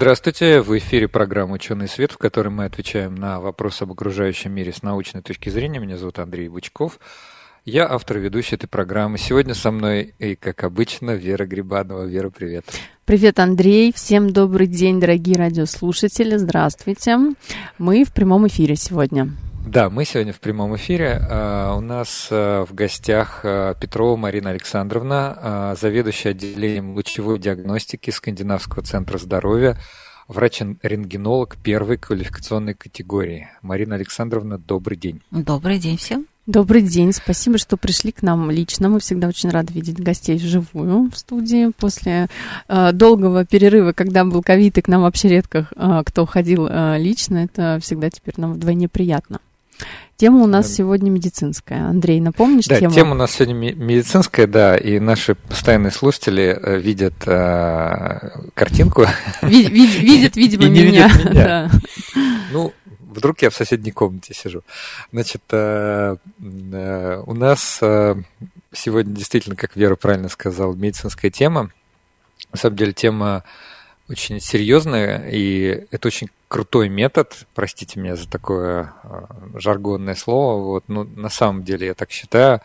Здравствуйте, в эфире программа «Ученый свет», в которой мы отвечаем на вопросы об окружающем мире с научной точки зрения. Меня зовут Андрей Бычков. Я автор и ведущий этой программы. Сегодня со мной, и как обычно, Вера Грибанова. Вера, привет. Привет, Андрей. Всем добрый день, дорогие радиослушатели. Здравствуйте. Мы в прямом эфире сегодня. Да, мы сегодня в прямом эфире. Uh, у нас uh, в гостях uh, Петрова Марина Александровна, заведующая отделением лучевой диагностики Скандинавского центра здоровья, врач-рентгенолог первой квалификационной категории. Марина Александровна, добрый день. Добрый день всем. Добрый день, спасибо, что пришли к нам лично. Мы всегда очень рады видеть гостей вживую в студии. После э, долгого перерыва, когда был ковид, и к нам вообще редко э, кто ходил э, лично, это всегда теперь нам вдвойне приятно. Тема у нас да. сегодня медицинская. Андрей, напомнишь да, тему? тема у нас сегодня медицинская, да, и наши постоянные слушатели э, видят э, картинку. Видят, видимо, меня. Да. Ну, вдруг я в соседней комнате сижу. Значит, э, э, у нас э, сегодня действительно, как Вера правильно сказала, медицинская тема. На самом деле тема очень серьезная, и это очень крутой метод, простите меня за такое э, жаргонное слово, вот, но на самом деле я так считаю,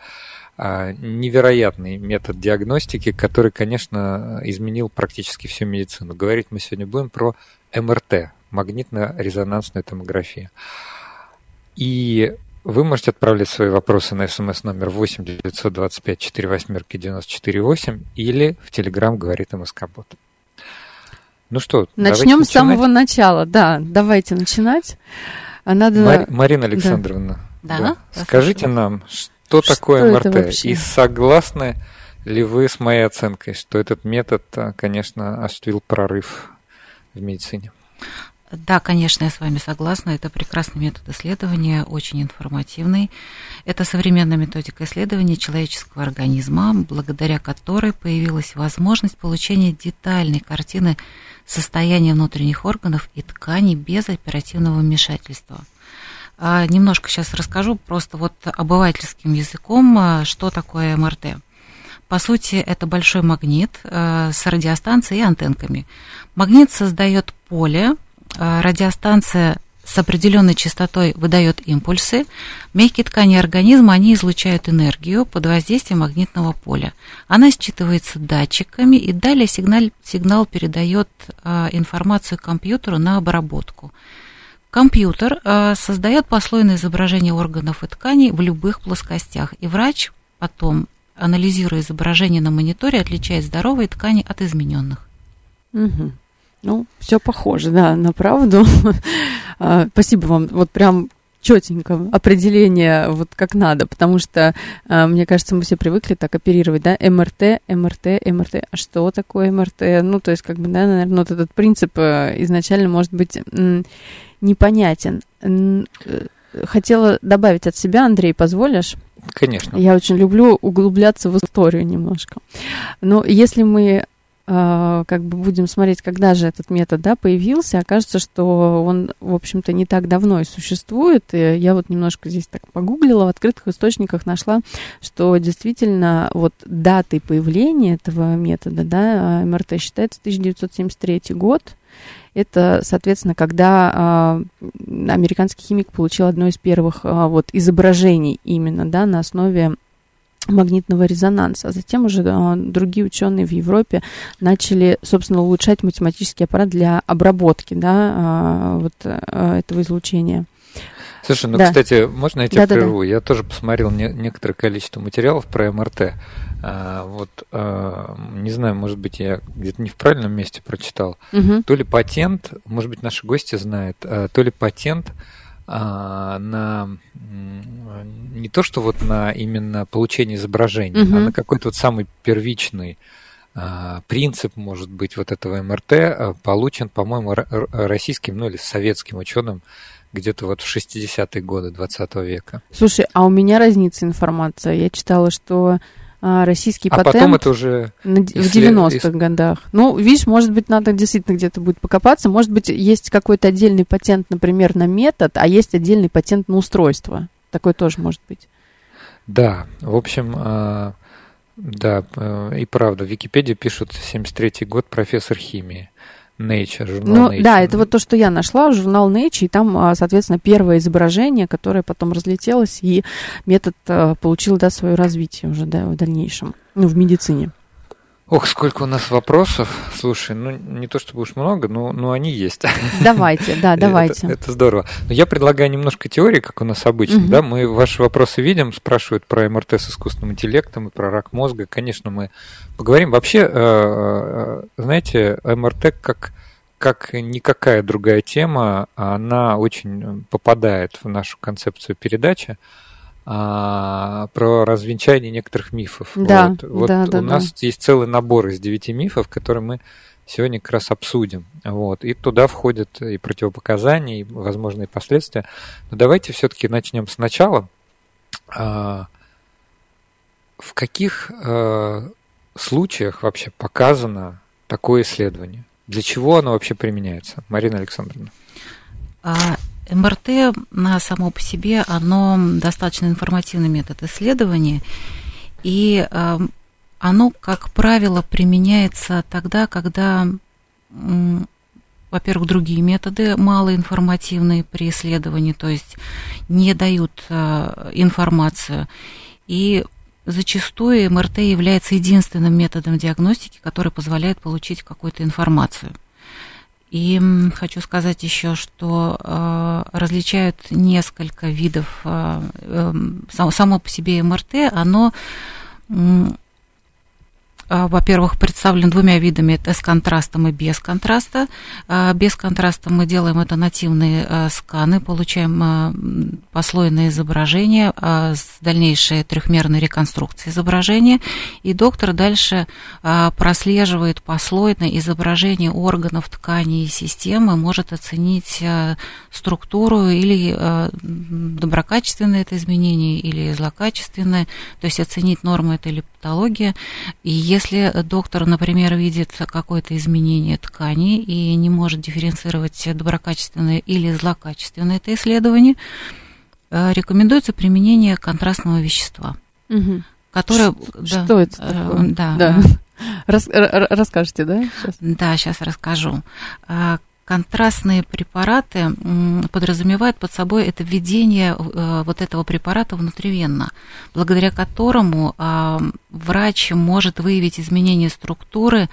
э, невероятный метод диагностики, который, конечно, изменил практически всю медицину. Говорить мы сегодня будем про МРТ, магнитно-резонансную томографию. И вы можете отправлять свои вопросы на смс номер 8 925 4 восьмерки 94 8 или в Телеграм говорит МСК-бот. Ну что, начнем с самого начала. Да, давайте начинать. А надо... Мари... Марина Александровна, да. Да? Да. скажите нам, что, что такое МРТ? И согласны ли вы с моей оценкой, что этот метод, а, конечно, осуществил прорыв в медицине? Да, конечно, я с вами согласна. Это прекрасный метод исследования, очень информативный. Это современная методика исследования человеческого организма, благодаря которой появилась возможность получения детальной картины состояния внутренних органов и тканей без оперативного вмешательства. А, немножко сейчас расскажу просто вот обывательским языком, а, что такое МРТ. По сути, это большой магнит а, с радиостанцией и антенками. Магнит создает поле, радиостанция с определенной частотой выдает импульсы. Мягкие ткани организма, они излучают энергию под воздействием магнитного поля. Она считывается датчиками и далее сигнал, сигнал передает э, информацию компьютеру на обработку. Компьютер э, создает послойное изображение органов и тканей в любых плоскостях, и врач потом, анализируя изображение на мониторе, отличает здоровые ткани от измененных. Угу. Ну, все похоже, да, на правду. А, спасибо вам. Вот прям четенько определение вот как надо, потому что, а, мне кажется, мы все привыкли так оперировать, да, МРТ, МРТ, МРТ. А что такое МРТ? Ну, то есть, как бы, да, наверное, вот этот принцип э, изначально может быть непонятен. Э, хотела добавить от себя, Андрей, позволишь? Конечно. Я очень люблю углубляться в историю немножко. Но если мы как бы будем смотреть, когда же этот метод да, появился, окажется, что он, в общем-то, не так давно и существует. И я вот немножко здесь так погуглила, в открытых источниках нашла, что действительно вот датой появления этого метода, да, МРТ считается 1973 год. Это, соответственно, когда э, американский химик получил одно из первых э, вот изображений именно, да, на основе магнитного резонанса. А затем уже да, другие ученые в Европе начали, собственно, улучшать математический аппарат для обработки да, а, вот, а, этого излучения. Слушай, ну, да. кстати, можно я тебя да, прерву? Да, да. Я тоже посмотрел не, некоторое количество материалов про МРТ. А, вот, а, не знаю, может быть, я где-то не в правильном месте прочитал. Угу. То ли патент, может быть, наши гости знают, а, то ли патент а, на не то, что вот на именно получение изображения, угу. а на какой-то вот самый первичный а, принцип, может быть, вот этого МРТ а, получен, по-моему, российским, ну или советским ученым где-то вот в 60-е годы 20 века. Слушай, а у меня разница информация. Я читала, что российский а патент потом это уже в 90-х годах. Ну, видишь, может быть, надо действительно где-то будет покопаться. Может быть, есть какой-то отдельный патент, например, на метод, а есть отдельный патент на устройство. Такой тоже может быть. Да, в общем, а, да, э, и правда, в Википедии пишут 73-й год профессор химии. Nature, журнал ну, Nature. Да, это вот то, что я нашла, журнал Nature, и там, а, соответственно, первое изображение, которое потом разлетелось, и метод а, получил, да, свое развитие уже, да, в дальнейшем, ну, в медицине. Ох, сколько у нас вопросов. Слушай, ну не то чтобы уж много, но, но они есть. Давайте, да, давайте. Это, это здорово. Но я предлагаю немножко теории, как у нас обычно. Угу. Да, мы ваши вопросы видим, спрашивают про МРТ с искусственным интеллектом и про рак мозга. Конечно, мы поговорим. Вообще, э, э, знаете, МРТ как как никакая другая тема, она очень попадает в нашу концепцию передачи а, про развенчание некоторых мифов. Да, вот, вот да, у да, нас да. есть целый набор из девяти мифов, которые мы сегодня как раз обсудим. Вот. И туда входят и противопоказания, и возможные последствия. Но давайте все-таки начнем сначала. А, в каких а, случаях вообще показано такое исследование? Для чего оно вообще применяется? Марина Александровна. МРТ на само по себе, оно достаточно информативный метод исследования, и э, оно, как правило, применяется тогда, когда, во-первых, другие методы малоинформативные при исследовании, то есть не дают э, информацию, и зачастую МРТ является единственным методом диагностики, который позволяет получить какую-то информацию – и хочу сказать еще, что э, различают несколько видов. Э, э, само по себе МРТ, оно во-первых, представлен двумя видами, это с контрастом и без контраста. А, без контраста мы делаем это нативные а, сканы, получаем послойное изображение с дальнейшей трехмерной реконструкцией изображения, и доктор дальше прослеживает послойное изображение органов, тканей и системы, может оценить структуру или доброкачественное это изменение, или злокачественное, то есть оценить норму это или патология. И если доктор, например, видит какое-то изменение ткани и не может дифференцировать доброкачественное или злокачественное это исследование, э, рекомендуется применение контрастного вещества. Угу. Которое, что, да, что это э, такое? Да. да. Рас, расскажете, да? Сейчас? Да, сейчас расскажу. А, контрастные препараты подразумевают под собой это введение э, вот этого препарата внутривенно, благодаря которому врач может выявить изменение структуры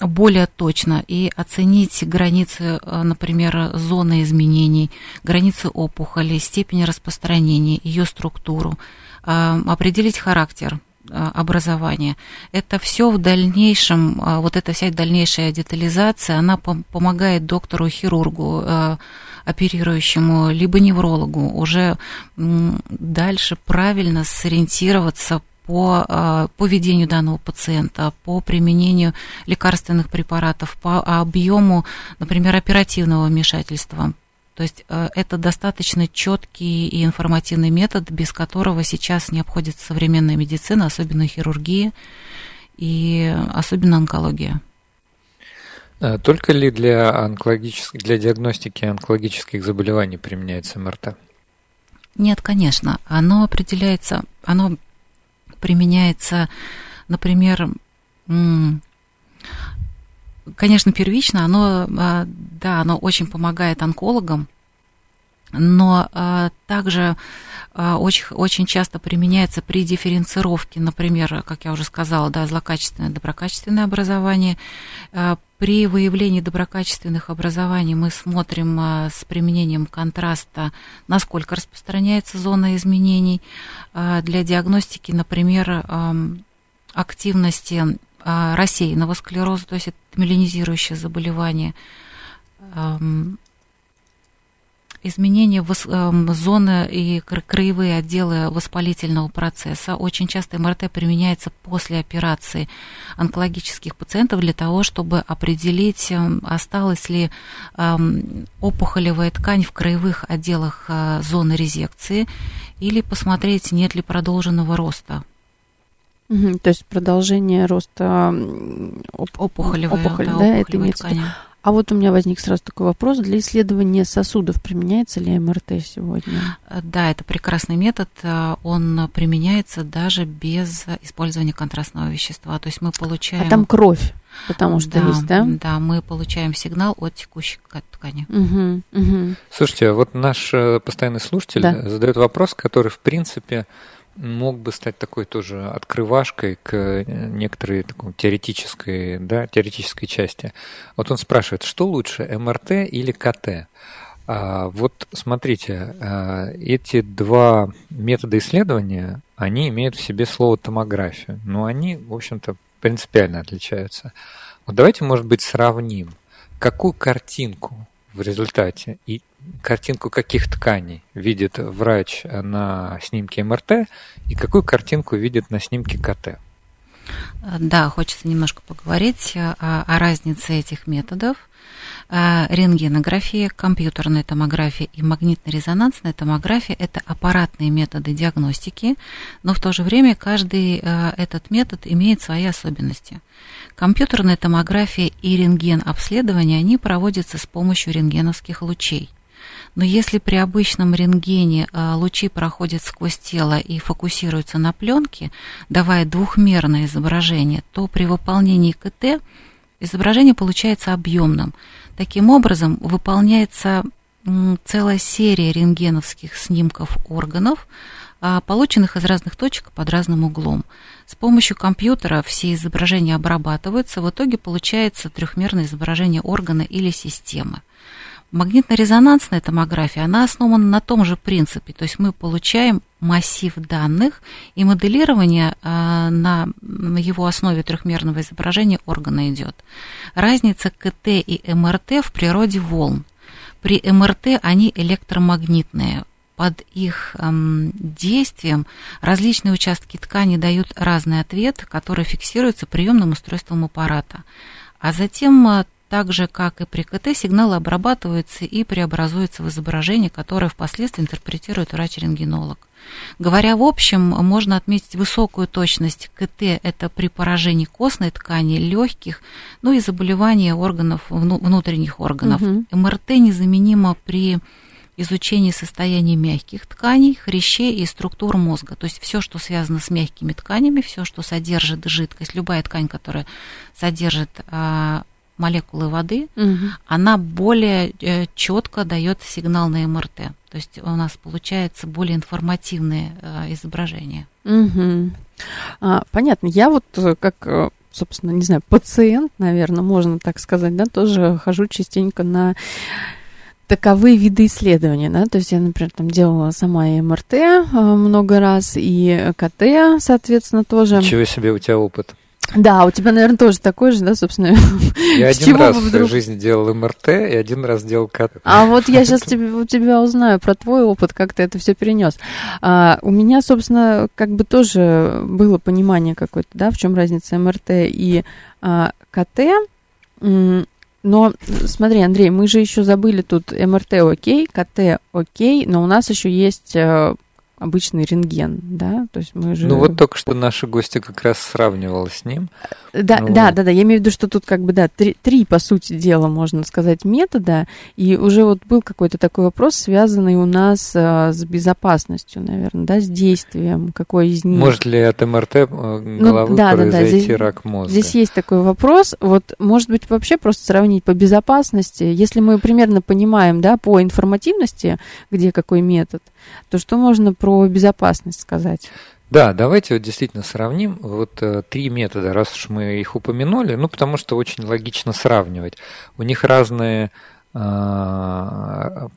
более точно и оценить границы, э, например, зоны изменений, границы опухоли, степень распространения, ее структуру, определить характер. а, образования. Это все в дальнейшем, а, вот эта вся дальнейшая детализация, она помогает доктору-хирургу, а, оперирующему, либо неврологу уже дальше правильно сориентироваться по поведению данного пациента, по применению лекарственных препаратов, по объему, например, оперативного вмешательства, то есть э, это достаточно четкий и информативный метод, без которого сейчас не обходится современная медицина, особенно хирургия и особенно онкология. Э, только ли для, онкологических, для диагностики онкологических заболеваний применяется МРТ? Нет, конечно. Оно определяется, оно применяется, например, конечно, первично, оно, а, да, оно очень помогает онкологам, но а, также а, очень, очень часто применяется при дифференцировке, например, как я уже сказала, да, злокачественное, доброкачественное образование. При выявлении доброкачественных образований мы смотрим с применением контраста, насколько распространяется зона изменений. Для диагностики, например, активности рассеянного склероза, то есть это меланизирующее заболевание. изменения зоны и краевые отделы воспалительного процесса. Очень часто МРТ применяется после операции онкологических пациентов для того, чтобы определить, осталась ли опухолевая ткань в краевых отделах э, зоны резекции или посмотреть, нет ли продолженного роста Угу, то есть продолжение роста оп- опухолевой, опухоли, да, да, это имеется ткани. А вот у меня возник сразу такой вопрос. Для исследования сосудов применяется ли МРТ сегодня? Э, да, это прекрасный метод. Э, он применяется даже без использования контрастного вещества. То есть мы получаем... А там кровь, потому что да, есть, да? Да, мы получаем сигнал от текущей ткани. Угу, угу. Слушайте, а вот наш э, постоянный слушатель да. задает вопрос, который, в принципе, мог бы стать такой тоже открывашкой к некоторой такой теоретической, да, теоретической части. Вот он спрашивает, что лучше, МРТ или КТ? А, вот смотрите, а, эти два метода исследования, они имеют в себе слово томография, но они, в общем-то, принципиально отличаются. Вот давайте, может быть, сравним, какую картинку в результате и картинку каких тканей видит врач на снимке МРТ и какую картинку видит на снимке КТ. Да, хочется немножко поговорить о, о разнице этих методов. Э, рентгенография, компьютерная томография и магнитно-резонансная томография – это аппаратные методы диагностики, но в то же время каждый э, этот метод имеет свои особенности. Компьютерная томография и рентген-обследование, они проводятся с помощью рентгеновских лучей – но если при обычном рентгене э, лучи проходят сквозь тело и фокусируются на пленке, давая двухмерное изображение, то при выполнении КТ изображение получается объемным. Таким образом, выполняется целая серия рентгеновских снимков органов, а, полученных из разных точек под разным углом. С помощью компьютера все изображения обрабатываются, в итоге получается трехмерное изображение органа или системы. Магнитно-резонансная томография, она основана на том же принципе, то есть мы получаем массив данных, и моделирование э, на его основе трехмерного изображения органа идет. Разница КТ и МРТ в природе волн. При МРТ они электромагнитные. Под их эм, действием различные участки ткани дают разный ответ, который фиксируется приемным устройством аппарата. А затем э, так же, как и при КТ, сигналы обрабатываются и преобразуются в изображение, которое впоследствии интерпретирует врач-рентгенолог. Говоря в общем, можно отметить высокую точность КТ – это при поражении костной ткани, легких, ну и заболевания органов, внутренних органов. Угу. МРТ незаменимо при изучении состояния мягких тканей, хрящей и структур мозга. То есть все, что связано с мягкими тканями, все, что содержит жидкость, любая ткань, которая содержит а, молекулы воды, угу. она более э, четко дает сигнал на МРТ. То есть у нас получается более информативное э, изображение. Угу. А, понятно. Я вот э, как собственно, не знаю, пациент, наверное, можно так сказать, да, тоже хожу частенько на таковые виды исследования, да, то есть я, например, там делала сама и МРТ много раз, и КТ, соответственно, тоже. Ничего себе у тебя опыт. Да, у тебя, наверное, тоже такой же, да, собственно. Я один раз в своей жизни делал МРТ и один раз делал КТ. А вот я сейчас тебе, у тебя узнаю про твой опыт, как ты это все перенес. А, у меня, собственно, как бы тоже было понимание какое-то, да, в чем разница МРТ и а, КТ. Но смотри, Андрей, мы же еще забыли тут МРТ окей, КТ окей, но у нас еще есть э, обычный рентген, да, то есть мы же... Ну вот только что наша гостья как раз сравнивала с ним. Да, ну... да, да, да, я имею в виду, что тут как бы, да, три, три, по сути дела, можно сказать, метода, и уже вот был какой-то такой вопрос, связанный у нас а, с безопасностью, наверное, да, с действием, какой из них... Может ли от МРТ э, ну головы ну, да, произойти да, да. Здесь, рак мозга? Здесь есть такой вопрос, вот, может быть, вообще просто сравнить по безопасности, если мы примерно понимаем, да, по информативности, где какой метод, то что можно про безопасность сказать? Да, давайте вот действительно сравним вот э, три метода, раз уж мы их упомянули, ну потому что очень логично сравнивать. У них разные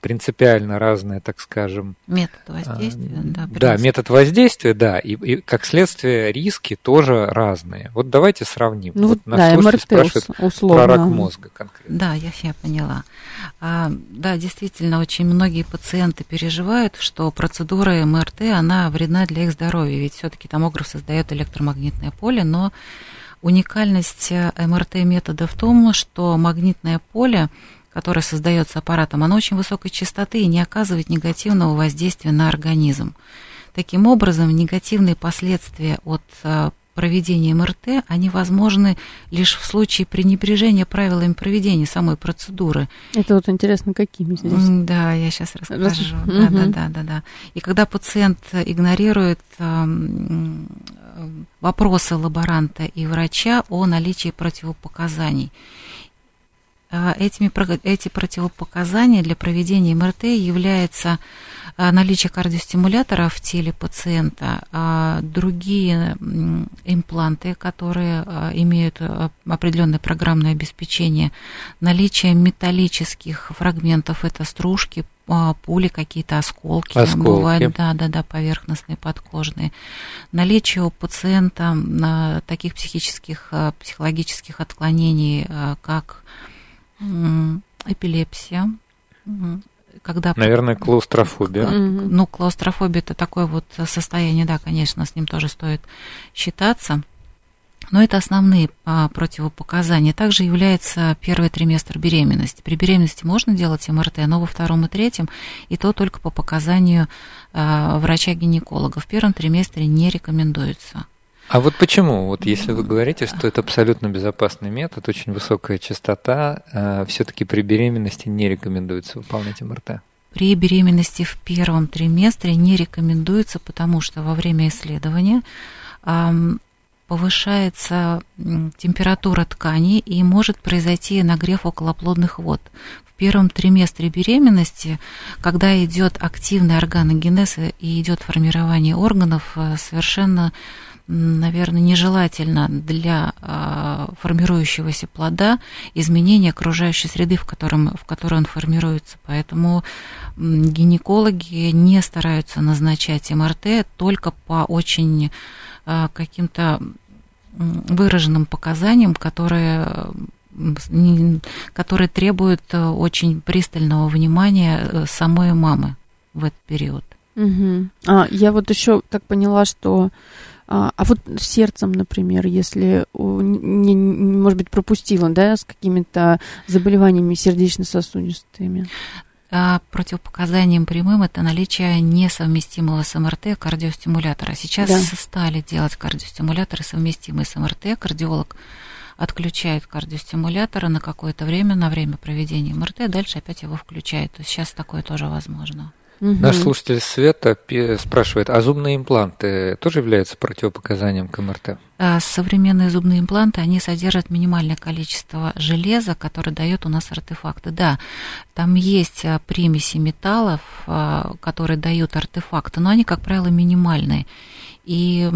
принципиально разные, так скажем. Метод воздействия, а, да. Принцип. Да, метод воздействия, да, и, и как следствие риски тоже разные. Вот давайте сравним. Ну вот да, МРТ спрашивает условно. про рак мозга конкретно. Да, я, я поняла. А, да, действительно, очень многие пациенты переживают, что процедура МРТ, она вредна для их здоровья, ведь все-таки томограф создает электромагнитное поле, но уникальность МРТ-метода в том, что магнитное поле которое создается аппаратом, оно очень высокой частоты и не оказывает негативного воздействия на организм. Таким образом, негативные последствия от э, проведения МРТ, они возможны лишь в случае пренебрежения правилами проведения самой процедуры. Это вот интересно, какими здесь? Да, я сейчас расскажу. Раз... Да, угу. да, да, да, да. И когда пациент игнорирует эм, вопросы лаборанта и врача о наличии противопоказаний, этими, эти противопоказания для проведения МРТ являются а, наличие кардиостимулятора в теле пациента, а другие импланты, которые имеют определенное программное обеспечение, наличие металлических фрагментов, это стружки, пули, какие-то осколки, осколки. бывают, да, да, да, поверхностные, подкожные. Наличие у пациента таких психических, психологических отклонений, как эпилепсия, когда... Наверное, клаустрофобия. Ну, клаустрофобия это такое вот состояние, да, конечно, с ним тоже стоит считаться. Но это основные а, противопоказания. Также является первый триместр беременности. При беременности можно делать МРТ, но во втором и третьем, и то только по показанию а, врача-гинеколога. В первом триместре не рекомендуется. А вот почему? Вот если вы говорите, что это абсолютно безопасный метод, очень высокая частота, э, все-таки при беременности не рекомендуется выполнять МРТ? При беременности в первом триместре не рекомендуется, потому что во время исследования повышается температура ткани и может произойти нагрев околоплодных вод. В первом триместре беременности, когда идет активный органогенез и идет формирование органов, э, совершенно наверное, нежелательно для а, формирующегося плода изменение окружающей среды, в, котором, в которой он формируется. Поэтому гинекологи не стараются назначать МРТ только по очень а, каким-то выраженным показаниям, которые которые требуют э, очень пристального внимания э, самой мамы в этот период. Угу. А, я вот еще так поняла, что а, а вот сердцем, например, если, не, не, может быть, пропустила, да, с какими-то заболеваниями сердечно-сосудистыми? А противопоказанием прямым это наличие несовместимого с МРТ кардиостимулятора. Сейчас да. стали делать кардиостимуляторы совместимые с МРТ. Кардиолог отключает кардиостимулятора на какое-то время, на время проведения МРТ, дальше опять его включает. То есть сейчас такое тоже возможно. Угу. Наш слушатель Света спрашивает, а зубные импланты тоже являются противопоказанием к МРТ? А, современные зубные импланты, они содержат минимальное количество железа, которое дает у нас артефакты. Да, там есть а, примеси металлов, а, которые дают артефакты, но они, как правило, минимальные. И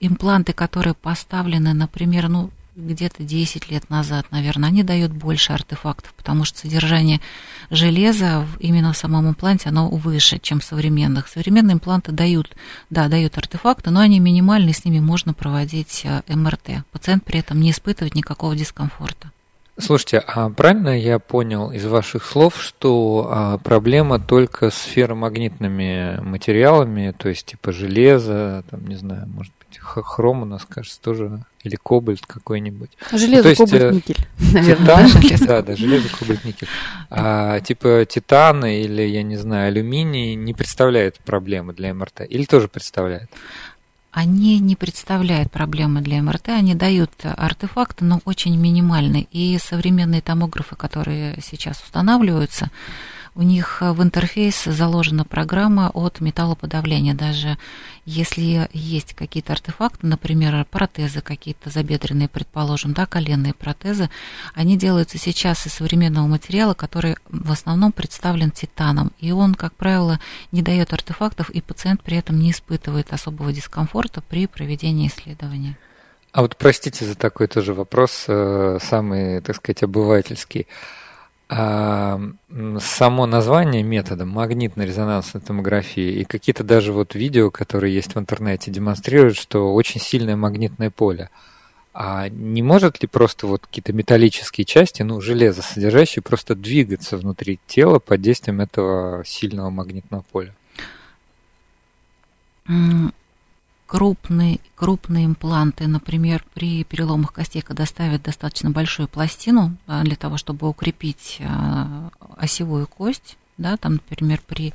импланты, которые поставлены, например, ну, где-то 10 лет назад, наверное, они дают больше артефактов, потому что содержание железа именно в самом импланте, оно выше, чем современных. Современные импланты дают, да, дают артефакты, но они минимальные, с ними можно проводить э, МРТ. Пациент при этом не испытывает никакого дискомфорта. Слушайте, а правильно я понял из ваших слов, что а, проблема только с ферромагнитными материалами, то есть типа железо, там, не знаю, может быть, хром у нас, кажется, тоже, или кобальт какой-нибудь. Железо, ну, кобальт, э, никель, наверное. Титан, да, да, железо, кобальт, никель. А, типа титан или, я не знаю, алюминий не представляет проблемы для МРТ, или тоже представляет? Они не представляют проблемы для МРТ, они дают артефакты, но очень минимальные. И современные томографы, которые сейчас устанавливаются, у них в интерфейс заложена программа от металлоподавления. Даже если есть какие-то артефакты, например, протезы какие-то забедренные, предположим, да, коленные протезы, они делаются сейчас из современного материала, который в основном представлен титаном. И он, как правило, не дает артефактов, и пациент при этом не испытывает особого дискомфорта при проведении исследования. А вот простите за такой тоже вопрос, э, самый, так сказать, обывательский. А само название метода магнитно-резонансной томографии и какие-то даже вот видео, которые есть в интернете, демонстрируют, что очень сильное магнитное поле. А не может ли просто вот какие-то металлические части, ну, железо содержащие, просто двигаться внутри тела под действием этого сильного магнитного поля? Крупные, крупные импланты, например, при переломах костей, когда ставят достаточно большую пластину а, для того, чтобы укрепить а, осевую кость, да, там, например, при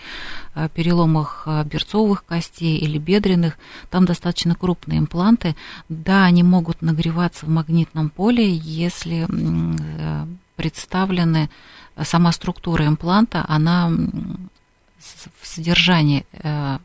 а, переломах берцовых костей или бедренных, там достаточно крупные импланты, да, они могут нагреваться в магнитном поле, если э, представлены сама структура импланта, она в содержании э,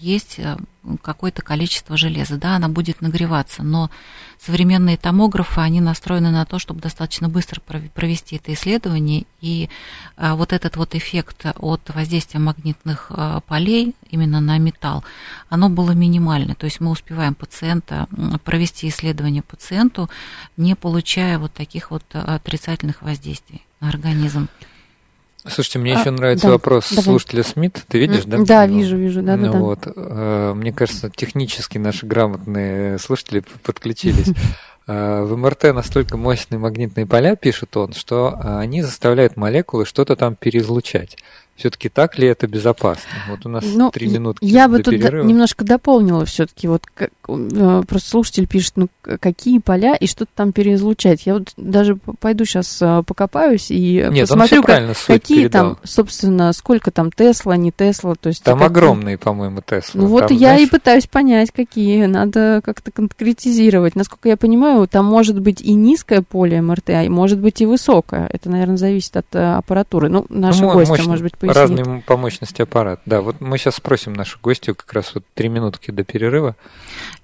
есть э, какое-то количество железа, да, она будет нагреваться, но современные томографы, они настроены на то, чтобы достаточно быстро провести это исследование, и а, вот этот вот эффект от воздействия магнитных а, полей именно на металл, оно было минимальное, то есть мы успеваем пациента провести исследование пациенту, не получая вот таких вот отрицательных воздействий на организм. Слушайте, мне а, еще нравится да, вопрос давай. слушателя Смит. Ты видишь, да? Да, вижу, вижу, да, ну, да, да. Вот, э, мне кажется, технически наши грамотные слушатели подключились. Э, в МРТ настолько мощные магнитные поля, пишет он, что они заставляют молекулы что-то там переизлучать все-таки так ли это безопасно? Вот у нас ну, три минутки. Я бы тут перерыва. немножко дополнила все-таки. Вот как, э, просто слушатель пишет, ну какие поля и что-то там переизлучать. Я вот даже пойду сейчас э, покопаюсь и Нет, посмотрю, как, какие передал. там, собственно, сколько там Тесла, не Тесла. То есть там огромные, по-моему, Тесла. Ну вот там, я знаешь... и пытаюсь понять, какие. Надо как-то конкретизировать. Насколько я понимаю, там может быть и низкое поле МРТ, а может быть и высокое. Это, наверное, зависит от э, аппаратуры. Ну, наши ну, гости, может быть, пояснит. Разный по мощности аппарат. Да, вот мы сейчас спросим нашу гостью как раз вот три минутки до перерыва.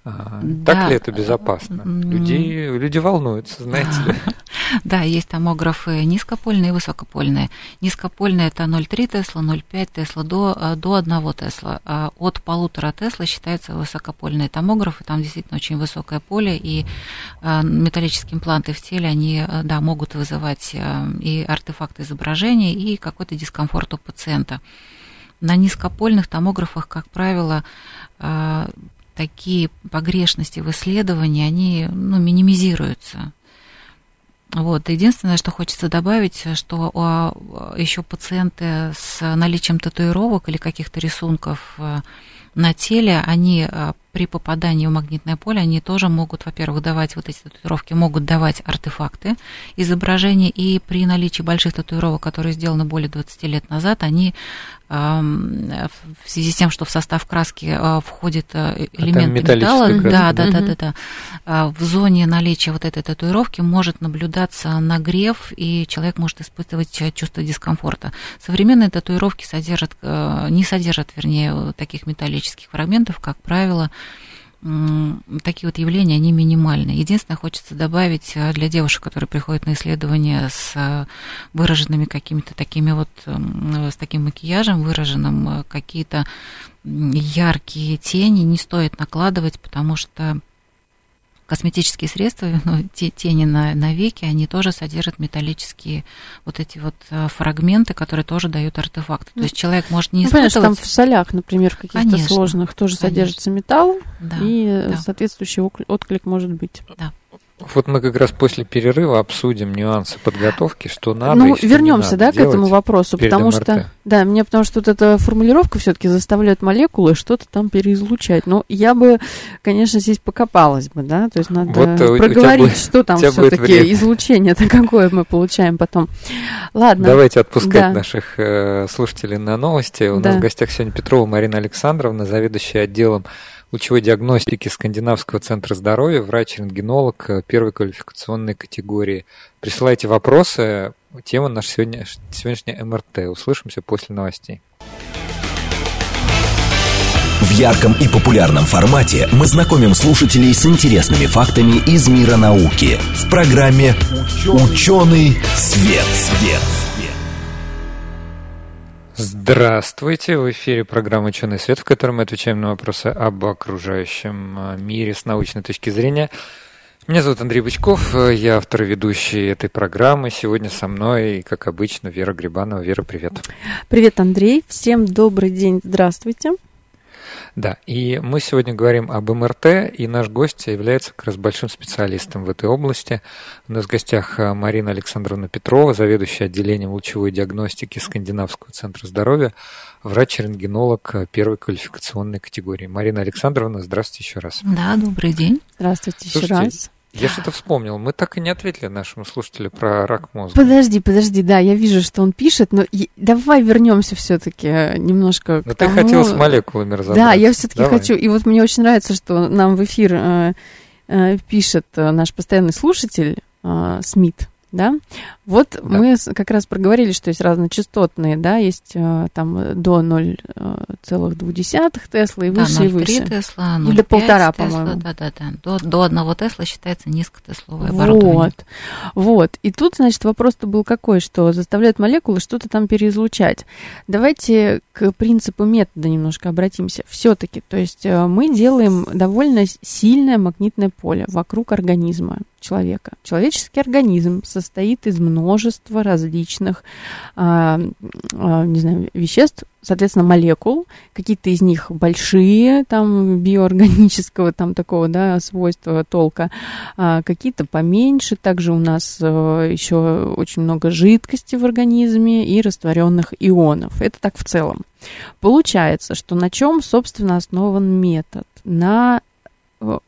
А, да. Так ли это безопасно? Люди, люди волнуются, знаете ли. Да, есть томографы низкопольные и высокопольные. Низкопольные это 0,3 Тесла, 0,5 Тесла до, э, до 1 Тесла. А от полутора Тесла считаются высокопольные томографы. Там действительно очень высокое поле, и э, металлические импланты в теле, они, да, могут вызывать и артефакты изображения, и какой-то дискомфорт у пациента. На низкопольных томографах, как правило, такие погрешности в исследовании, они ну, минимизируются. Вот. Единственное, что хочется добавить, что а, еще пациенты с наличием татуировок или каких-то рисунков э, на теле, они а, при попадании в магнитное поле, они тоже могут, во-первых, давать вот эти татуировки, могут давать артефакты, изображения, и при наличии больших татуировок, которые сделаны более 20 лет назад, они в связи с тем, что в состав краски а, входит э, а элемент а металла, да, да, да, да, да, да, в зоне наличия вот этой татуировки может наблюдаться нагрев, и человек может испытывать чувство дискомфорта. Современные татуировки содержат, э, не содержат, вернее, таких металлических фрагментов, как правило, такие вот явления, они минимальны. Единственное, хочется добавить э, для девушек, которые приходят на исследование с э, выраженными какими-то такими вот, с таким макияжем выраженным, э, какие-то яркие тени не стоит накладывать, потому что косметические средства, ну, те, тени на, на веки, они тоже содержат металлические вот эти вот э, фрагменты, которые тоже дают артефакты. То есть человек может не ну, испытывать... Понимаешь, там в солях, например, каких-то сложных тоже конечно. содержится металл, да, и да. соответствующий отклик может быть. Да. Вот мы как раз после перерыва обсудим нюансы подготовки, что надо. Ну, и что вернемся, да, к этому вопросу, потому МРТ. что, да, меня потому что вот эта формулировка все-таки заставляет молекулы что-то там переизлучать. Но я бы, конечно, здесь покопалась бы, да, то есть надо вот проговорить, будет, что там все-таки излучение-то какое мы получаем потом. Ладно. Давайте отпускать да. наших э, слушателей на новости. У да. нас в гостях сегодня Петрова Марина Александровна, заведующая отделом лучевой диагностики Скандинавского центра здоровья, врач-рентгенолог э, первой квалификационной категории. Присылайте вопросы. Тема наш сегодня, сегодняшняя МРТ. Услышимся после новостей. В ярком и популярном формате мы знакомим слушателей с интересными фактами из мира науки в программе «Ученый свет». свет. Здравствуйте! В эфире программа «Ученый свет», в которой мы отвечаем на вопросы об окружающем э, мире с научной точки зрения. Меня зовут Андрей Бычков, я автор и ведущий этой программы. Сегодня со мной, как обычно, Вера Грибанова. Вера, привет. Привет, Андрей. Всем добрый день. Здравствуйте. Да, и мы сегодня говорим об МРТ, и наш гость является как раз большим специалистом в этой области. У нас в гостях э, Марина Александровна Петрова, заведующая отделением лучевой диагностики Скандинавского центра здоровья, врач-рентгенолог э, первой квалификационной категории. Марина Александровна, здравствуйте еще раз. Да, добрый день. Здравствуйте Слушайте, еще раз. Я что-то вспомнил. Мы так и не ответили нашему слушателю про рак мозга. Подожди, подожди, да, я вижу, что он пишет, но давай вернемся все-таки немножко но к ты тому... хотел с молекулами разобраться. Да, я все-таки хочу. И вот мне очень нравится, что нам в эфир э, э, пишет э, наш постоянный слушатель э, Смит да? Вот да. мы как раз проговорили, что есть разночастотные, да, есть э, там до 0,2 Тесла и да, выше 0,3 и выше. Тесла, 0,5 Или полтора, по-моему. Да, да, да. До, до 1 Тесла считается низкотесловое вот. оборудование. Вот. И тут, значит, вопрос-то был какой, что заставляют молекулы что-то там переизлучать. Давайте к принципу метода немножко обратимся. Все-таки, то есть э, мы делаем довольно сильное магнитное поле вокруг организма человека. Человеческий организм состоит из множества различных, а, а, не знаю, веществ, соответственно, молекул. Какие-то из них большие, там, биоорганического, там, такого, да, свойства, толка. А, какие-то поменьше. Также у нас а, еще очень много жидкости в организме и растворенных ионов. Это так в целом. Получается, что на чем, собственно, основан метод? На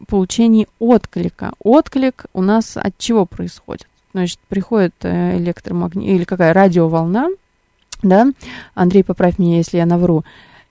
получении отклика. Отклик у нас от чего происходит? Значит, приходит э, электромагнит или какая радиоволна, да, Андрей, поправь меня, если я навру.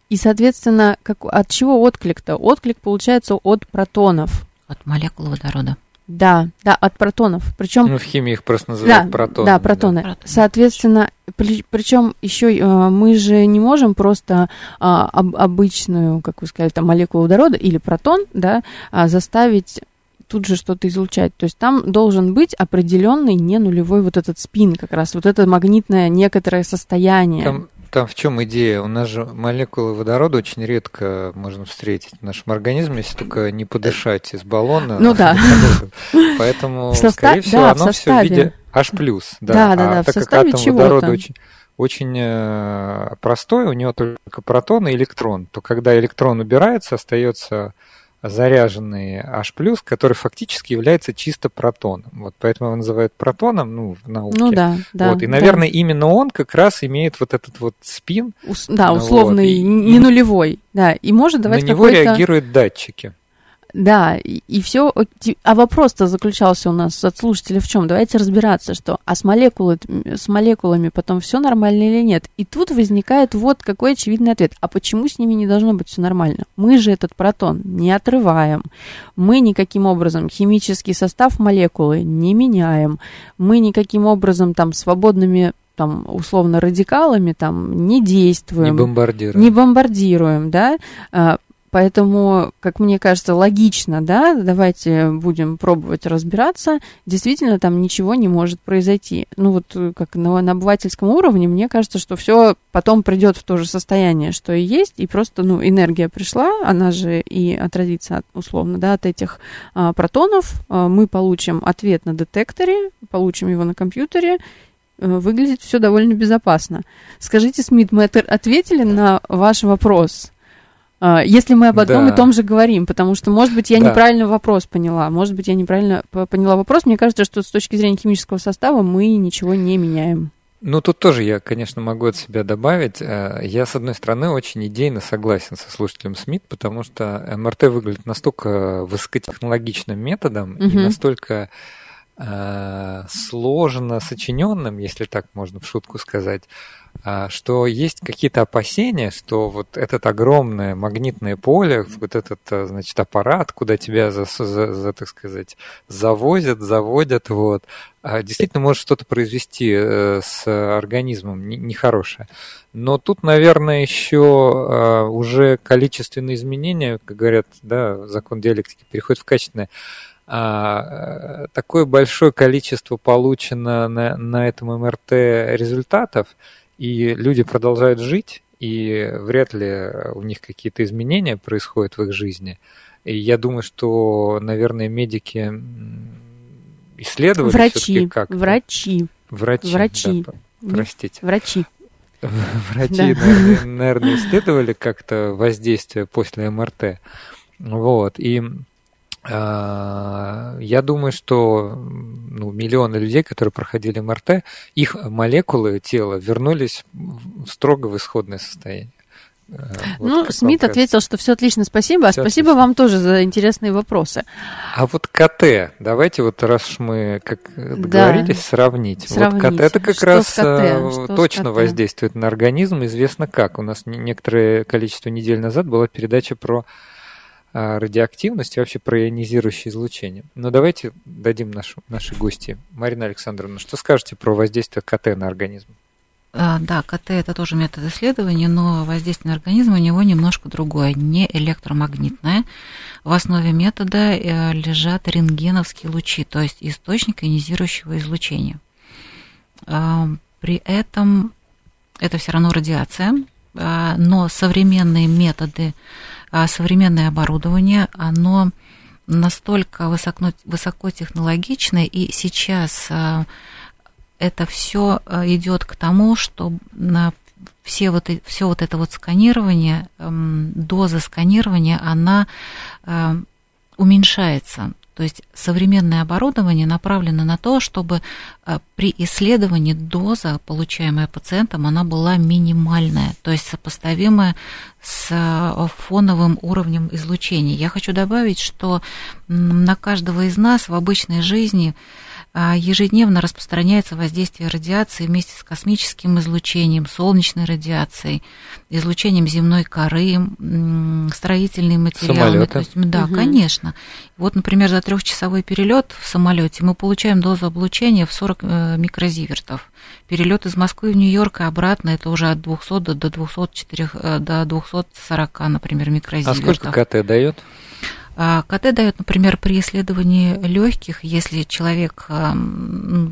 И, соответственно, как, от чего отклик-то? Отклик получается от протонов. От молекул водорода. Да, да, от протонов. Причем. Ну, в химии их просто называют да, протоны. Да, протоны. Да. Соответственно, при, причем еще э, мы же не можем просто а, об, обычную, как вы сказали, там молекулу водорода или протон, да, а, заставить тут же что-то излучать. То есть там должен быть определенный не нулевой вот этот спин, как раз вот это магнитное некоторое состояние. Там там в чем идея? У нас же молекулы водорода очень редко можно встретить в нашем организме, если только не подышать из баллона. Ну да. Поэтому, скорее всего, оно все в виде H+. Да, да, да. А так как атом водорода очень очень э, простой, у него только протон и электрон, то когда электрон убирается, остается заряженный H+, который фактически является чисто протоном. Вот поэтому его называют протоном, ну, в науке. Ну да, да. Вот, и, наверное, да. именно он как раз имеет вот этот вот спин. Ус, да, условный, вот, и, не нулевой, да, и может давать На него реагируют датчики. Да, и, и все. А вопрос-то заключался у нас от слушателя в чем? Давайте разбираться, что а с, молекулы, с молекулами потом все нормально или нет. И тут возникает вот какой очевидный ответ. А почему с ними не должно быть все нормально? Мы же этот протон не отрываем. Мы никаким образом химический состав молекулы не меняем. Мы никаким образом там свободными там, условно, радикалами там не действуем. Не бомбардируем. Не бомбардируем, да. Поэтому, как мне кажется, логично, да, давайте будем пробовать разбираться. Действительно, там ничего не может произойти. Ну вот как на, на обывательском уровне, мне кажется, что все потом придет в то же состояние, что и есть, и просто, ну, энергия пришла, она же и отразится, условно, да, от этих а, протонов. А, мы получим ответ на детекторе, получим его на компьютере, э, выглядит все довольно безопасно. Скажите, Смит, мы ответили на ваш вопрос? А, если мы об одном да. и том же говорим, потому что, может быть, я да. неправильно вопрос поняла, может быть, я неправильно поняла вопрос. Мне кажется, что с точки зрения химического состава мы ничего не меняем. Ну, тут тоже я, конечно, могу от себя добавить. Э, я, с одной стороны, очень идейно согласен со слушателем Смит, потому что МРТ выглядит настолько высокотехнологичным методом угу. и настолько э, сложно сочиненным, если так можно в шутку сказать, что есть какие-то опасения, что вот этот огромное магнитное поле, вот этот, э, значит, аппарат, куда тебя, за, за, за так сказать, завозят, заводят, вот, а, действительно может что-то произвести э, с организмом нехорошее. Но тут, наверное, еще а, уже количественные изменения, как говорят, да, закон диалектики переходит в качественное, такое большое количество получено на, на этом МРТ результатов, и люди продолжают жить, и вряд ли у них какие-то изменения происходят в их жизни. И я думаю, что, наверное, медики исследовали врачи, как врачи, врачи, врачи, да, простите, врачи. Врачи, да. наверное, исследовали как-то воздействие после МРТ. Вот. И я думаю, что ну, миллионы людей, которые проходили МРТ, их молекулы тела вернулись строго в исходное состояние. Э, вот ну, Смит ответил, что все отлично, спасибо. А все спасибо отлично. вам тоже за интересные вопросы. А вот КТ, давайте вот раз мы, как договорились, да. сравнить. сравнить. Вот КТ это как что раз э, точно воздействует на организм, известно как. У нас некоторое количество недель назад была передача про а, радиоактивность и вообще про ионизирующее излучение. Но давайте дадим нашу, нашей гости. Марина Александровна, что скажете про воздействие КТ на организм? А, да, КТ это тоже метод исследования, но воздействие на организм у него немножко другое, не электромагнитное. В основе метода э, лежат рентгеновские лучи, то есть источник ионизирующего излучения. А, при этом это все равно радиация, но современные методы а современное оборудование, оно настолько высоко, высокотехнологичное, и сейчас а, это все а, идет к тому, что все вот, все вот это вот сканирование, доза сканирования, она уменьшается. То есть современное оборудование направлено на то, чтобы э, при исследовании доза, получаемая пациентом, она была минимальная, то есть сопоставимая с э, фоновым уровнем излучения. Я хочу добавить, что на каждого из нас в обычной жизни ежедневно распространяется воздействие радиации вместе с космическим излучением, солнечной радиацией, излучением земной коры, строительные материалы. То есть, да, угу. конечно. Вот, например, за трехчасовой перелет в самолете мы получаем дозу облучения в 40 э, микрозивертов. Перелет из Москвы в Нью-Йорк и обратно это уже от 200 до 204, э, до 240, например, микрозивертов. А сколько КТ дает? А, КТ дает, например, при исследовании легких, если человек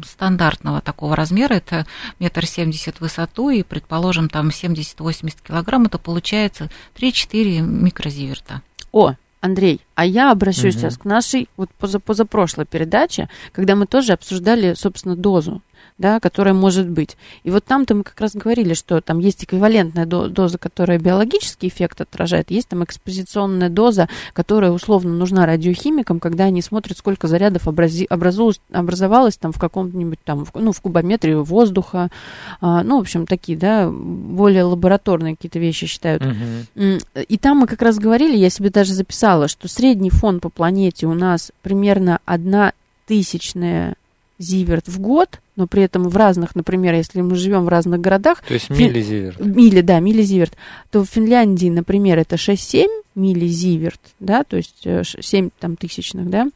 стандартного такого размера, это метр семьдесят в высоту и, предположим, там 70-80 килограмм, это получается 3-4 микрозиверта. О, Андрей, а я обращусь угу. сейчас к нашей вот позапрошлой передаче, когда мы тоже обсуждали, собственно, дозу да, которая может быть. И вот там-то мы как раз говорили, что там есть эквивалентная доза, которая биологический эффект отражает, есть там экспозиционная доза, которая условно нужна радиохимикам, когда они смотрят, сколько зарядов образи, образу, образовалось там в каком-нибудь там, ну, в кубометре воздуха, а, ну, в общем, такие, да, более лабораторные какие-то вещи считают. Угу. И там мы как раз говорили, я себе даже записала, что средний фон по планете у нас примерно одна тысячная зиверт в год, но при этом в разных, например, если мы живем в разных городах... То есть миллизиверт. Фин... Милли, да, миллизиверт. То в Финляндии, например, это 6-7 миллизиверт, да, то есть 7 э, там, тысячных, да,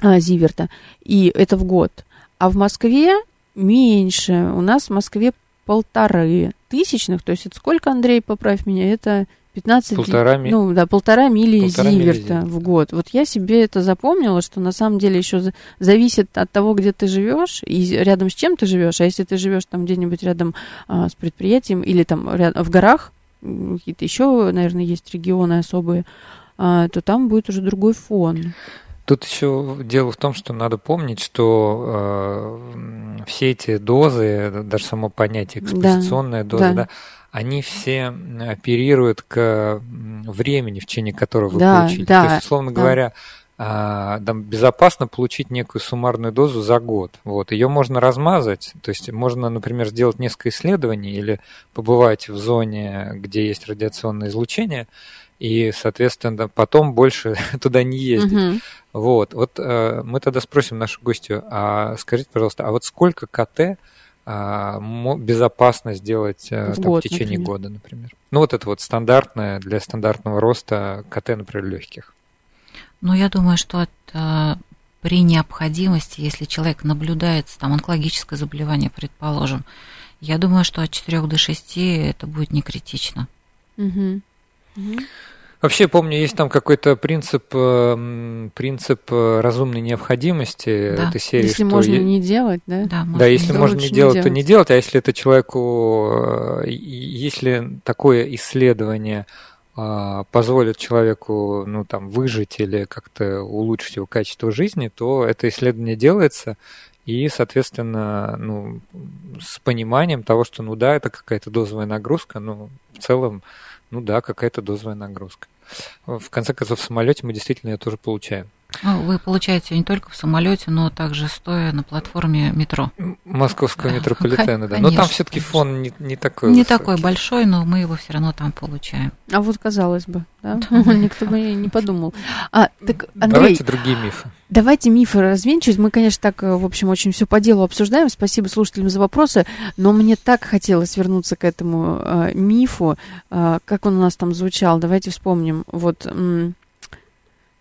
а, зиверта, и это в год. А в Москве меньше. У нас в Москве полторы тысячных, то есть это сколько, Андрей, поправь меня, это 15... Полтора, ми... ну, да, полтора мили полтора зиверта в год. Вот я себе это запомнила, что на самом деле еще зависит от того, где ты живешь и рядом с чем ты живешь. А если ты живешь там где-нибудь рядом а, с предприятием или там рядом, в горах, какие-то еще, наверное, есть регионы особые, а, то там будет уже другой фон. Тут еще дело в том, что надо помнить, что э, все эти дозы, даже само понятие экспозиционная да, доза, да. да, они все оперируют к времени, в течение которого вы да, получили. Да, То есть, условно да. говоря, а, там безопасно получить некую суммарную дозу за год. Вот. Ее можно размазать, то есть можно, например, сделать несколько исследований или побывать в зоне, где есть радиационное излучение, и, соответственно, потом больше туда не ездить. Угу. Вот, вот э, мы тогда спросим нашу гостью, а скажите, пожалуйста, а вот сколько КТ безопасно сделать э, в, там, год, в течение например. года, например? Ну, вот это вот стандартное для стандартного роста КТ, например, легких. Ну, я думаю, что это при необходимости, если человек наблюдается, там, онкологическое заболевание, предположим, я думаю, что от 4 до 6 это будет не критично. Угу. Угу. Вообще, помню, есть там какой-то принцип, э, принцип э, разумной необходимости да. этой серии. Если что можно е... не делать, да? Да, да если можно не делать, не то не делать, а если это человеку, э, если такое исследование позволит человеку ну, там, выжить или как-то улучшить его качество жизни, то это исследование делается, и, соответственно, ну, с пониманием того, что, ну да, это какая-то дозовая нагрузка, но в целом, ну да, какая-то дозовая нагрузка. В конце концов, в самолете мы действительно ее тоже получаем. Ну, вы получаете не только в самолете, но также стоя на платформе метро. Московского метрополитена, да. Но там все-таки фон не, не такой. Не высокий. такой большой, но мы его все равно там получаем. А вот казалось бы, да? Никто бы не подумал. А, так, Андрей, Давайте другие мифы. Давайте мифы развенчивать. Мы, конечно, так, в общем, очень все по делу обсуждаем. Спасибо слушателям за вопросы. Но мне так хотелось вернуться к этому э, мифу. Э, как он у нас там звучал? Давайте вспомним. Вот. М-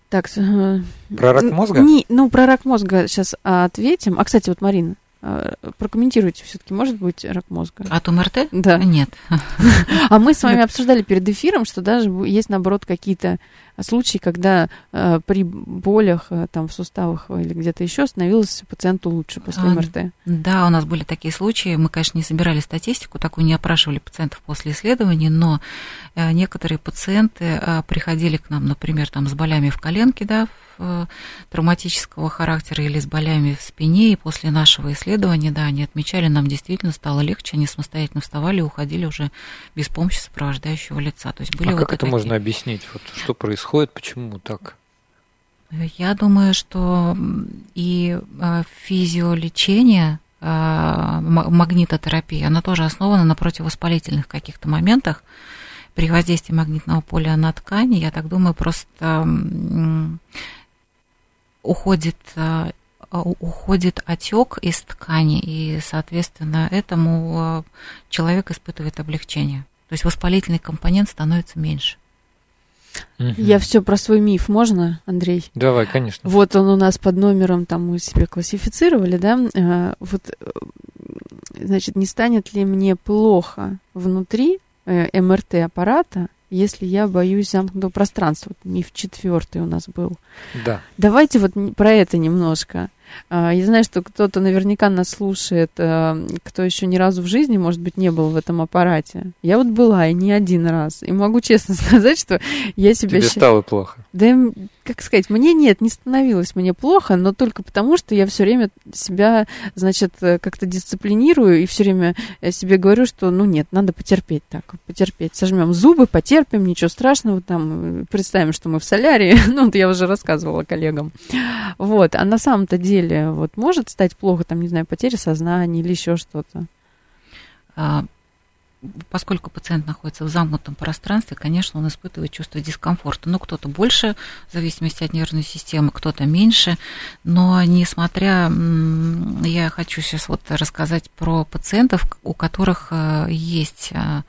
так, э, про рак мозга? Не, ну, про рак мозга сейчас ответим. А, кстати, вот, Марина, э, прокомментируйте, все-таки может быть рак мозга? От МРТ? Да. Нет. А мы с вами обсуждали перед эфиром, что даже есть, наоборот, какие-то случаи, когда э, при болях э, там в суставах или где-то еще становилось пациенту лучше после а, МРТ. Да, у нас были такие случаи. Мы, конечно, не собирали статистику, такую не опрашивали пациентов после исследований, но э, некоторые пациенты э, приходили к нам, например, там с болями в коленке, да, Э, травматического характера или с болями в спине, и после нашего исследования, да, они отмечали, нам действительно стало легче, они самостоятельно вставали и уходили уже без помощи сопровождающего лица. То есть были а вот как это такие... можно объяснить? Вот что происходит, почему так? Я думаю, что и э, физиолечение, э, магнитотерапия, она тоже основана на противовоспалительных каких-то моментах при воздействии магнитного поля на ткани. Я так думаю, просто уходит э, уходит отек из ткани, и, соответственно, этому человек испытывает облегчение. То есть воспалительный компонент становится меньше. Я все про свой миф, можно, Андрей? Давай, конечно. Вот он у нас под номером, там мы себе классифицировали, да? Э, вот, значит, не станет ли мне плохо внутри МРТ аппарата, если я боюсь замкнутого пространства. Вот миф четвертый у нас был. Да. Давайте вот про это немножко. А, я знаю, что кто-то наверняка нас слушает, а, кто еще ни разу в жизни, может быть, не был в этом аппарате. Я вот была, и не один раз. И могу честно сказать, что я себя... Тебе стало плохо? Да, как сказать, мне нет, не становилось мне плохо, но только потому, что я все время себя, значит, как-то дисциплинирую и все время себе говорю, что, ну нет, надо потерпеть так, потерпеть. Сожмем зубы, потерпим, ничего страшного, там, представим, что мы в солярии, ну, вот я уже рассказывала коллегам. Вот, а на самом-то деле деле вот может стать плохо, там, не знаю, потеря сознания или еще что-то? А, поскольку пациент находится в замкнутом пространстве, конечно, он испытывает чувство дискомфорта. Ну, кто-то больше, в зависимости от нервной системы, кто-то меньше. Но несмотря, я хочу сейчас вот рассказать про пациентов, у которых э, есть Э,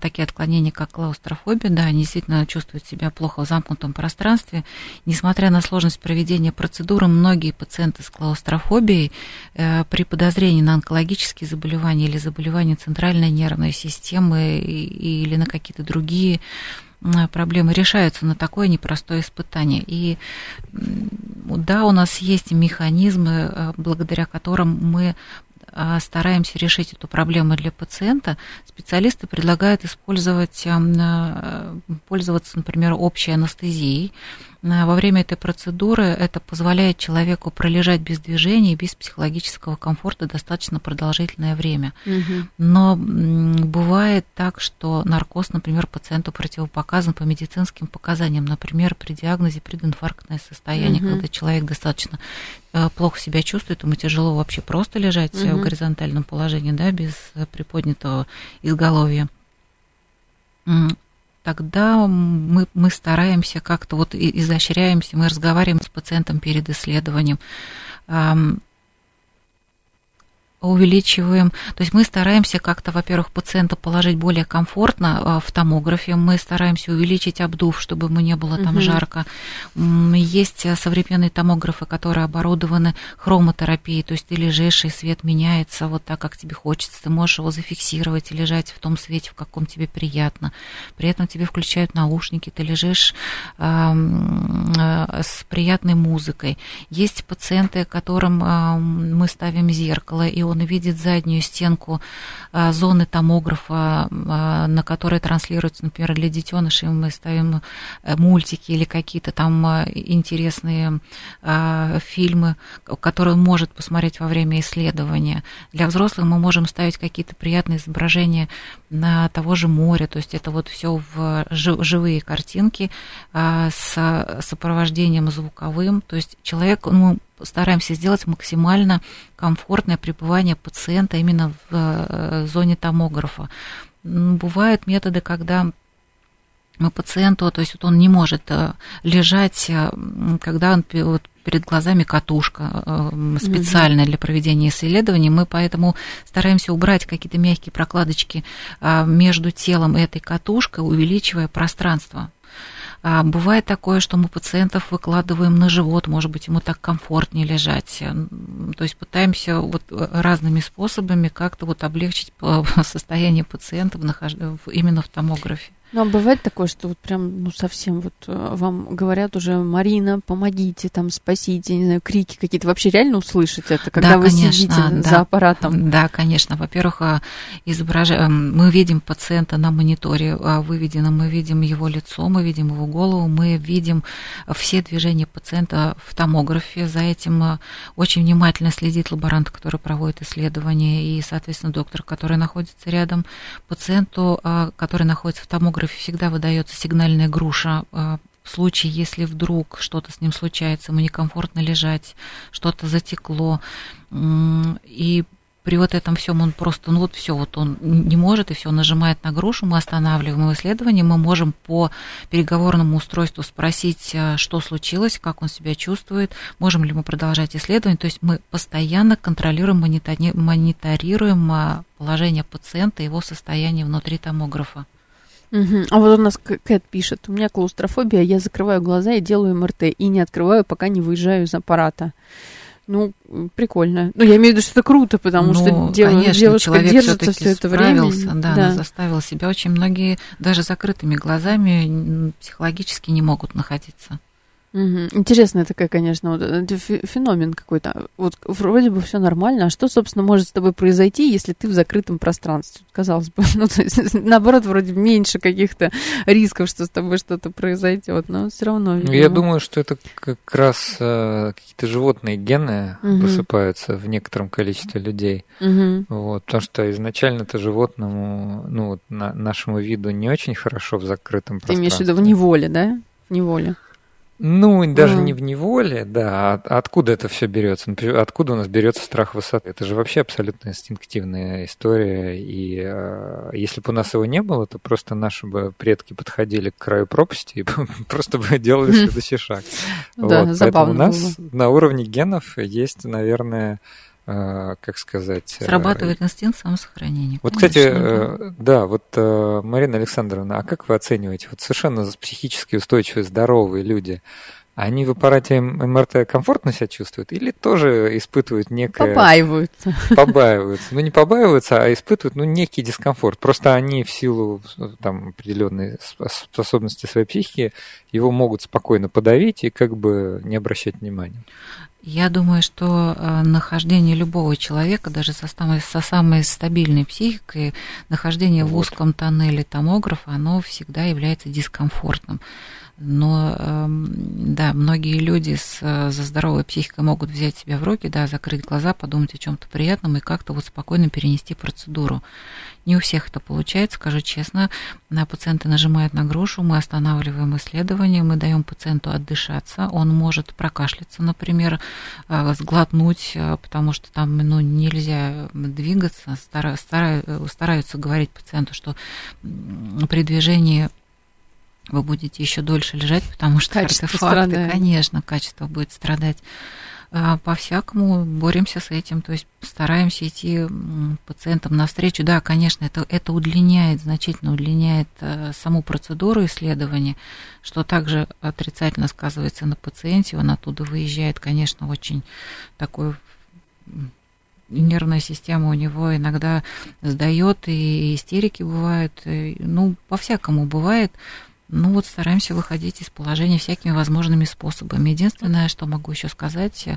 такие отклонения, как клаустрофобия, да, они действительно чувствуют себя плохо в замкнутом пространстве. Несмотря на сложность проведения процедуры, многие пациенты с клаустрофобией э, при подозрении на онкологические заболевания или заболевания центральной нервной системы или на какие-то другие проблемы решаются на такое непростое испытание. И да, у нас есть механизмы, э, благодаря которым мы стараемся решить эту проблему для пациента, специалисты предлагают использовать, э, пользоваться, например, общей анестезией. Во время этой процедуры это позволяет человеку пролежать без движения, без психологического комфорта достаточно продолжительное время. Угу. Но бывает так, что наркоз, например, пациенту противопоказан по медицинским показаниям, например, при диагнозе прединфарктное состояние, угу. когда человек достаточно Э, плохо себя чувствует, ему тяжело вообще просто лежать угу. в горизонтальном положении, да, без приподнятого изголовья, тогда мы, мы стараемся как-то вот изощряемся, мы разговариваем с пациентом перед исследованием, увеличиваем, то есть мы стараемся как-то, во-первых, пациента положить более комфортно а, в томографе, мы стараемся увеличить обдув, чтобы ему не было там угу. жарко. Есть э, современные томографы, которые оборудованы хромотерапией, то есть ты лежишь, и свет меняется вот так, как тебе хочется, ты можешь его зафиксировать и лежать в том свете, в каком тебе приятно. При этом тебе включают наушники, ты лежишь э, э, с приятной музыкой. Есть пациенты, которым э, мы ставим зеркало, и он видит заднюю стенку а, зоны томографа, а, на которой транслируется, например, для детенышей мы ставим э, мультики или какие-то там интересные фильмы, которые он может посмотреть во время исследования. Для взрослых мы можем ставить какие-то приятные изображения на того же моря, то есть это вот все в живые картинки с сопровождением звуковым, то есть человек, ну, стараемся сделать максимально комфортное пребывание пациента именно в э, зоне томографа. Бывают методы, когда пациенту, то есть вот он не может э, лежать, э, когда он вот перед глазами катушка специальная для проведения исследований. Мы поэтому стараемся убрать какие-то мягкие прокладочки между телом и этой катушкой, увеличивая пространство а бывает такое, что мы пациентов выкладываем на живот, может быть, ему так комфортнее лежать. То есть пытаемся вот разными способами как-то вот облегчить состояние пациента именно в томографе. Ну, а бывает такое, что вот прям, ну, совсем вот э, вам говорят уже, Марина, помогите, там, спасите, не знаю, крики какие-то. Вообще реально услышать это, когда да, вы конечно, сидите да, за аппаратом? Да, конечно. Во-первых, а, изображаем, эм, мы видим пациента на мониторе а, выведено, мы видим его лицо, мы видим его голову, мы видим все движения пациента в томографе. За этим э, очень внимательно следит лаборант, который проводит исследование, и, соответственно, доктор, который находится рядом. Пациенту, э, который находится в томографе, томографе всегда выдается сигнальная груша а, в случае, если вдруг что-то с ним случается, ему некомфортно лежать, что-то затекло, и при вот этом всем он просто, ну вот все, вот он не может, и все, нажимает на грушу, мы останавливаем его исследование, мы можем по переговорному устройству спросить, а, что случилось, как он себя чувствует, можем ли мы продолжать исследование, то есть мы постоянно контролируем, мониторируем а, положение пациента, его состояние внутри томографа. Угу. А вот у нас Кэт пишет, у меня клаустрофобия, я закрываю глаза и делаю МРТ, и не открываю, пока не выезжаю из аппарата. Ну, прикольно. Ну, я имею в виду, что это круто, потому ну, что дев... конечно, девушка держится все это время. Да, да. Она заставила себя. Очень многие даже закрытыми глазами психологически не могут находиться. Угу. Интересная такая, конечно, вот, э, феномен какой-то. Вот вроде бы все нормально, а что, собственно, может с тобой произойти, если ты в закрытом пространстве? Казалось бы, ну, то есть, наоборот, вроде меньше каких-то рисков, что с тобой что-то произойдет, но все равно. Видимо. Я думаю, что это как раз э, какие-то животные гены угу. высыпаются в некотором количестве людей. Угу. Вот, потому что изначально это животному, ну, вот, на, нашему виду не очень хорошо в закрытом пространстве. Ты имеешь в виду в неволе, да? В неволе. Ну, даже mm. не в неволе, да. А откуда это все берется? Откуда у нас берется страх высоты? Это же вообще абсолютно инстинктивная история. И э, если бы у нас его не было, то просто наши бы предки подходили к краю пропасти и просто бы делали следующий шаг. Да, забавно. у нас на уровне генов есть, наверное, как сказать... Э, Срабатывает инстинкт самосохранения. Вот, конечно, кстати, да. да, вот э, Марина Александровна, а как вы оцениваете, вот совершенно психически устойчивые, здоровые люди, они в аппарате МРТ комфортно себя чувствуют или тоже испытывают некое... Побаиваются. Побаиваются. Ну, не побаиваются, а испытывают, ну, некий дискомфорт. Просто они в силу там, определенной способности своей психики его могут спокойно подавить и как бы не обращать внимания. Я думаю, что э, нахождение любого человека, даже со самой, со самой стабильной психикой, нахождение вот. в узком тоннеле томографа, оно всегда является дискомфортным. Но эм, да, многие люди с, за здоровой психикой могут взять себя в руки, да, закрыть глаза, подумать о чем-то приятном и как-то вот спокойно перенести процедуру. Не у всех это получается, скажу честно. На пациенты нажимают на грушу, мы останавливаем исследование, мы даем пациенту отдышаться. Он может прокашляться, например, э, сглотнуть, э, потому что там ну, нельзя двигаться. Стараются говорить пациенту, что при движении вы будете еще дольше лежать, потому что качество артефакты, страдает. конечно, качество будет страдать. А, по-всякому боремся с этим, то есть стараемся идти пациентам навстречу. Да, конечно, это, это удлиняет, значительно удлиняет э, саму процедуру исследования, что также отрицательно сказывается на пациенте. Он оттуда выезжает, конечно, очень такой нервная система у него иногда сдает, и истерики бывают, и, ну, по-всякому бывает. Ну вот стараемся выходить из положения всякими возможными способами. Единственное, что могу еще сказать,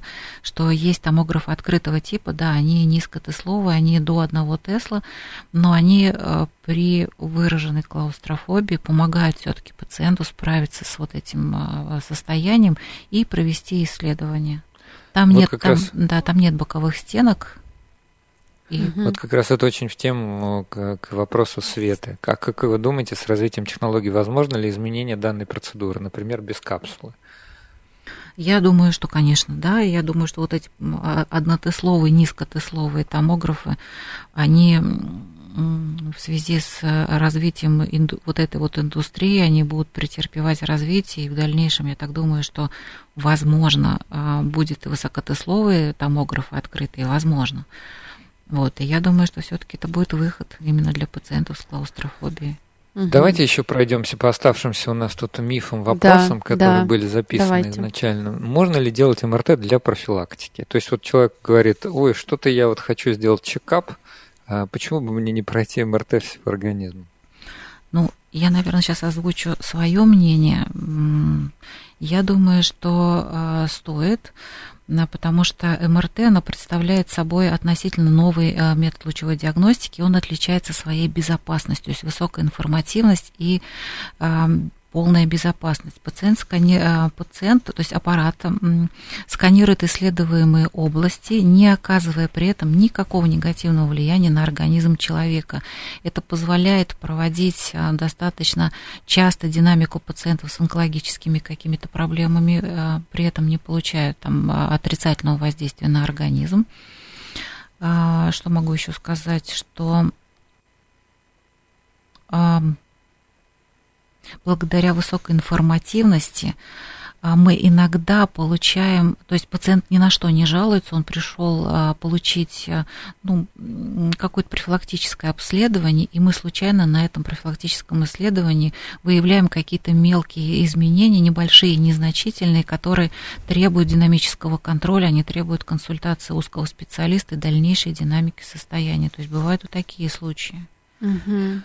что есть томографы открытого типа, да, они низкотесловые, они до одного Тесла, но они э, при выраженной клаустрофобии помогают все-таки пациенту справиться с вот этим э, состоянием и провести исследование. Там вот нет, там, раз... да, там нет боковых стенок, и... Вот как раз это очень в тему к, к вопросу света. Как, как вы думаете, с развитием технологий возможно ли изменение данной процедуры, например, без капсулы? Я думаю, что, конечно, да. Я думаю, что вот эти а, однотесловые, низкотесловые томографы, они в связи с развитием вот этой вот индустрии, они будут претерпевать развитие, и в дальнейшем, я так думаю, что, возможно, а, будет и высокотесловые томографы открытые, возможно. Вот, и я думаю, что все-таки это будет выход именно для пациентов с клаустрофобией. Угу. Давайте еще пройдемся по оставшимся у нас тут мифам, вопросам, да, которые да. были записаны Давайте. изначально. Можно ли делать МРТ для профилактики? То есть вот человек говорит, ой, что-то я вот хочу сделать чекап, а почему бы мне не пройти МРТ всего организма? Ну, я, наверное, сейчас озвучу свое мнение. Я думаю, что э, стоит, потому что МРТ она представляет собой относительно новый э, метод лучевой диагностики, он отличается своей безопасностью, то есть высокая информативность и полная безопасность. Пациент, скани... Э, пациент то есть аппарат сканирует исследуемые области, не оказывая при этом никакого негативного влияния на организм человека. Это позволяет проводить э, достаточно часто динамику пациентов с онкологическими какими-то проблемами, э, при этом не получая там, отрицательного воздействия на организм. А, что могу еще сказать, что благодаря высокой информативности а, мы иногда получаем, то есть пациент ни на что не жалуется, он пришел а, получить а, ну, какое-то профилактическое обследование, и мы случайно на этом профилактическом исследовании выявляем какие-то мелкие изменения, небольшие, незначительные, которые требуют динамического контроля, они требуют консультации узкого специалиста и дальнейшей динамики состояния. То есть бывают и такие случаи. Угу.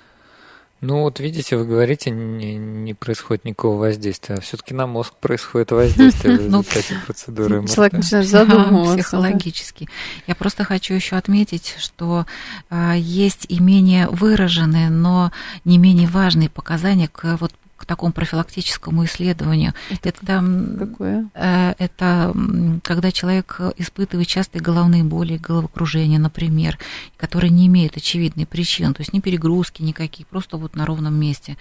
Ну вот видите, вы говорите, не, не происходит никакого воздействия, а все-таки на мозг происходит воздействие в ну, результате процедуры Человек начинает задумываться. Психологически. Я просто хочу еще отметить, что а, есть и менее выраженные, но не менее важные показания к вот к такому профилактическому исследованию. Это, это какое? Э, это когда человек испытывает частые головные боли, головокружение, например, которые не имеют очевидной причины, то есть ни перегрузки никаких, просто вот на ровном месте.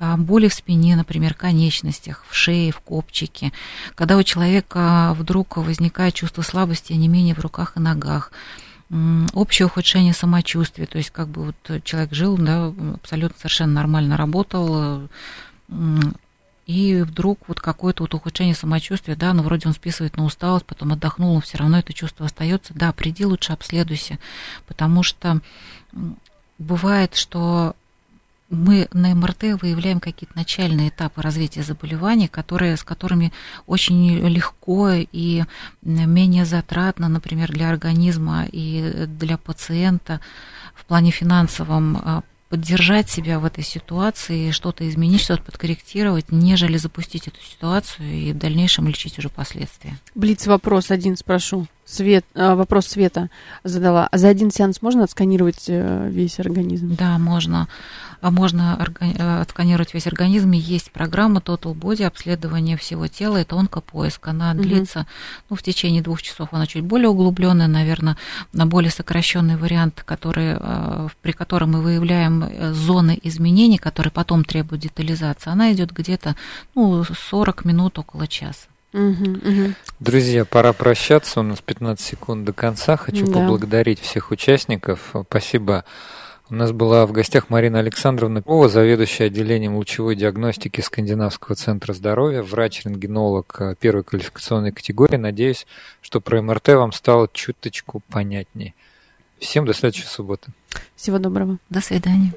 А боли в спине, например, конечностях, в шее, в копчике. Когда у человека вдруг возникает чувство слабости, не менее в руках и ногах общее ухудшение самочувствия, то есть как бы вот человек жил, да, абсолютно совершенно нормально работал, и вдруг вот какое-то вот ухудшение самочувствия, да, ну вроде он списывает на усталость, потом отдохнул, но все равно это чувство остается. Да, приди лучше обследуйся, потому что бывает, что мы на МРТ выявляем какие-то начальные этапы развития заболевания, которые, с которыми очень легко и менее затратно, например, для организма и для пациента в плане финансовом а, поддержать себя в этой ситуации, что-то изменить, что-то подкорректировать, нежели запустить эту ситуацию и в дальнейшем лечить уже последствия. Блиц вопрос один спрошу. Свет, э, вопрос Света задала. А за один сеанс можно отсканировать э, весь организм? Да, можно. А можно э, отсканировать весь организм. Есть программа Total Body, обследование всего тела. Это онкопоиск. Она угу. длится ну, в течение двух часов. Она чуть более углубленная, наверное, на более сокращенный вариант, который, при котором мы выявляем зоны изменений, которые потом требуют детализации. Она идет где-то ну, 40 минут, около часа. Угу, угу. Друзья, пора прощаться. У нас 15 секунд до конца. Хочу да. поблагодарить всех участников. Спасибо. У нас была в гостях Марина Александровна Пова, заведующая отделением лучевой диагностики Скандинавского центра здоровья, врач-рентгенолог первой квалификационной категории. Надеюсь, что про МРТ вам стало чуточку понятнее. Всем до следующей субботы. Всего доброго. До свидания.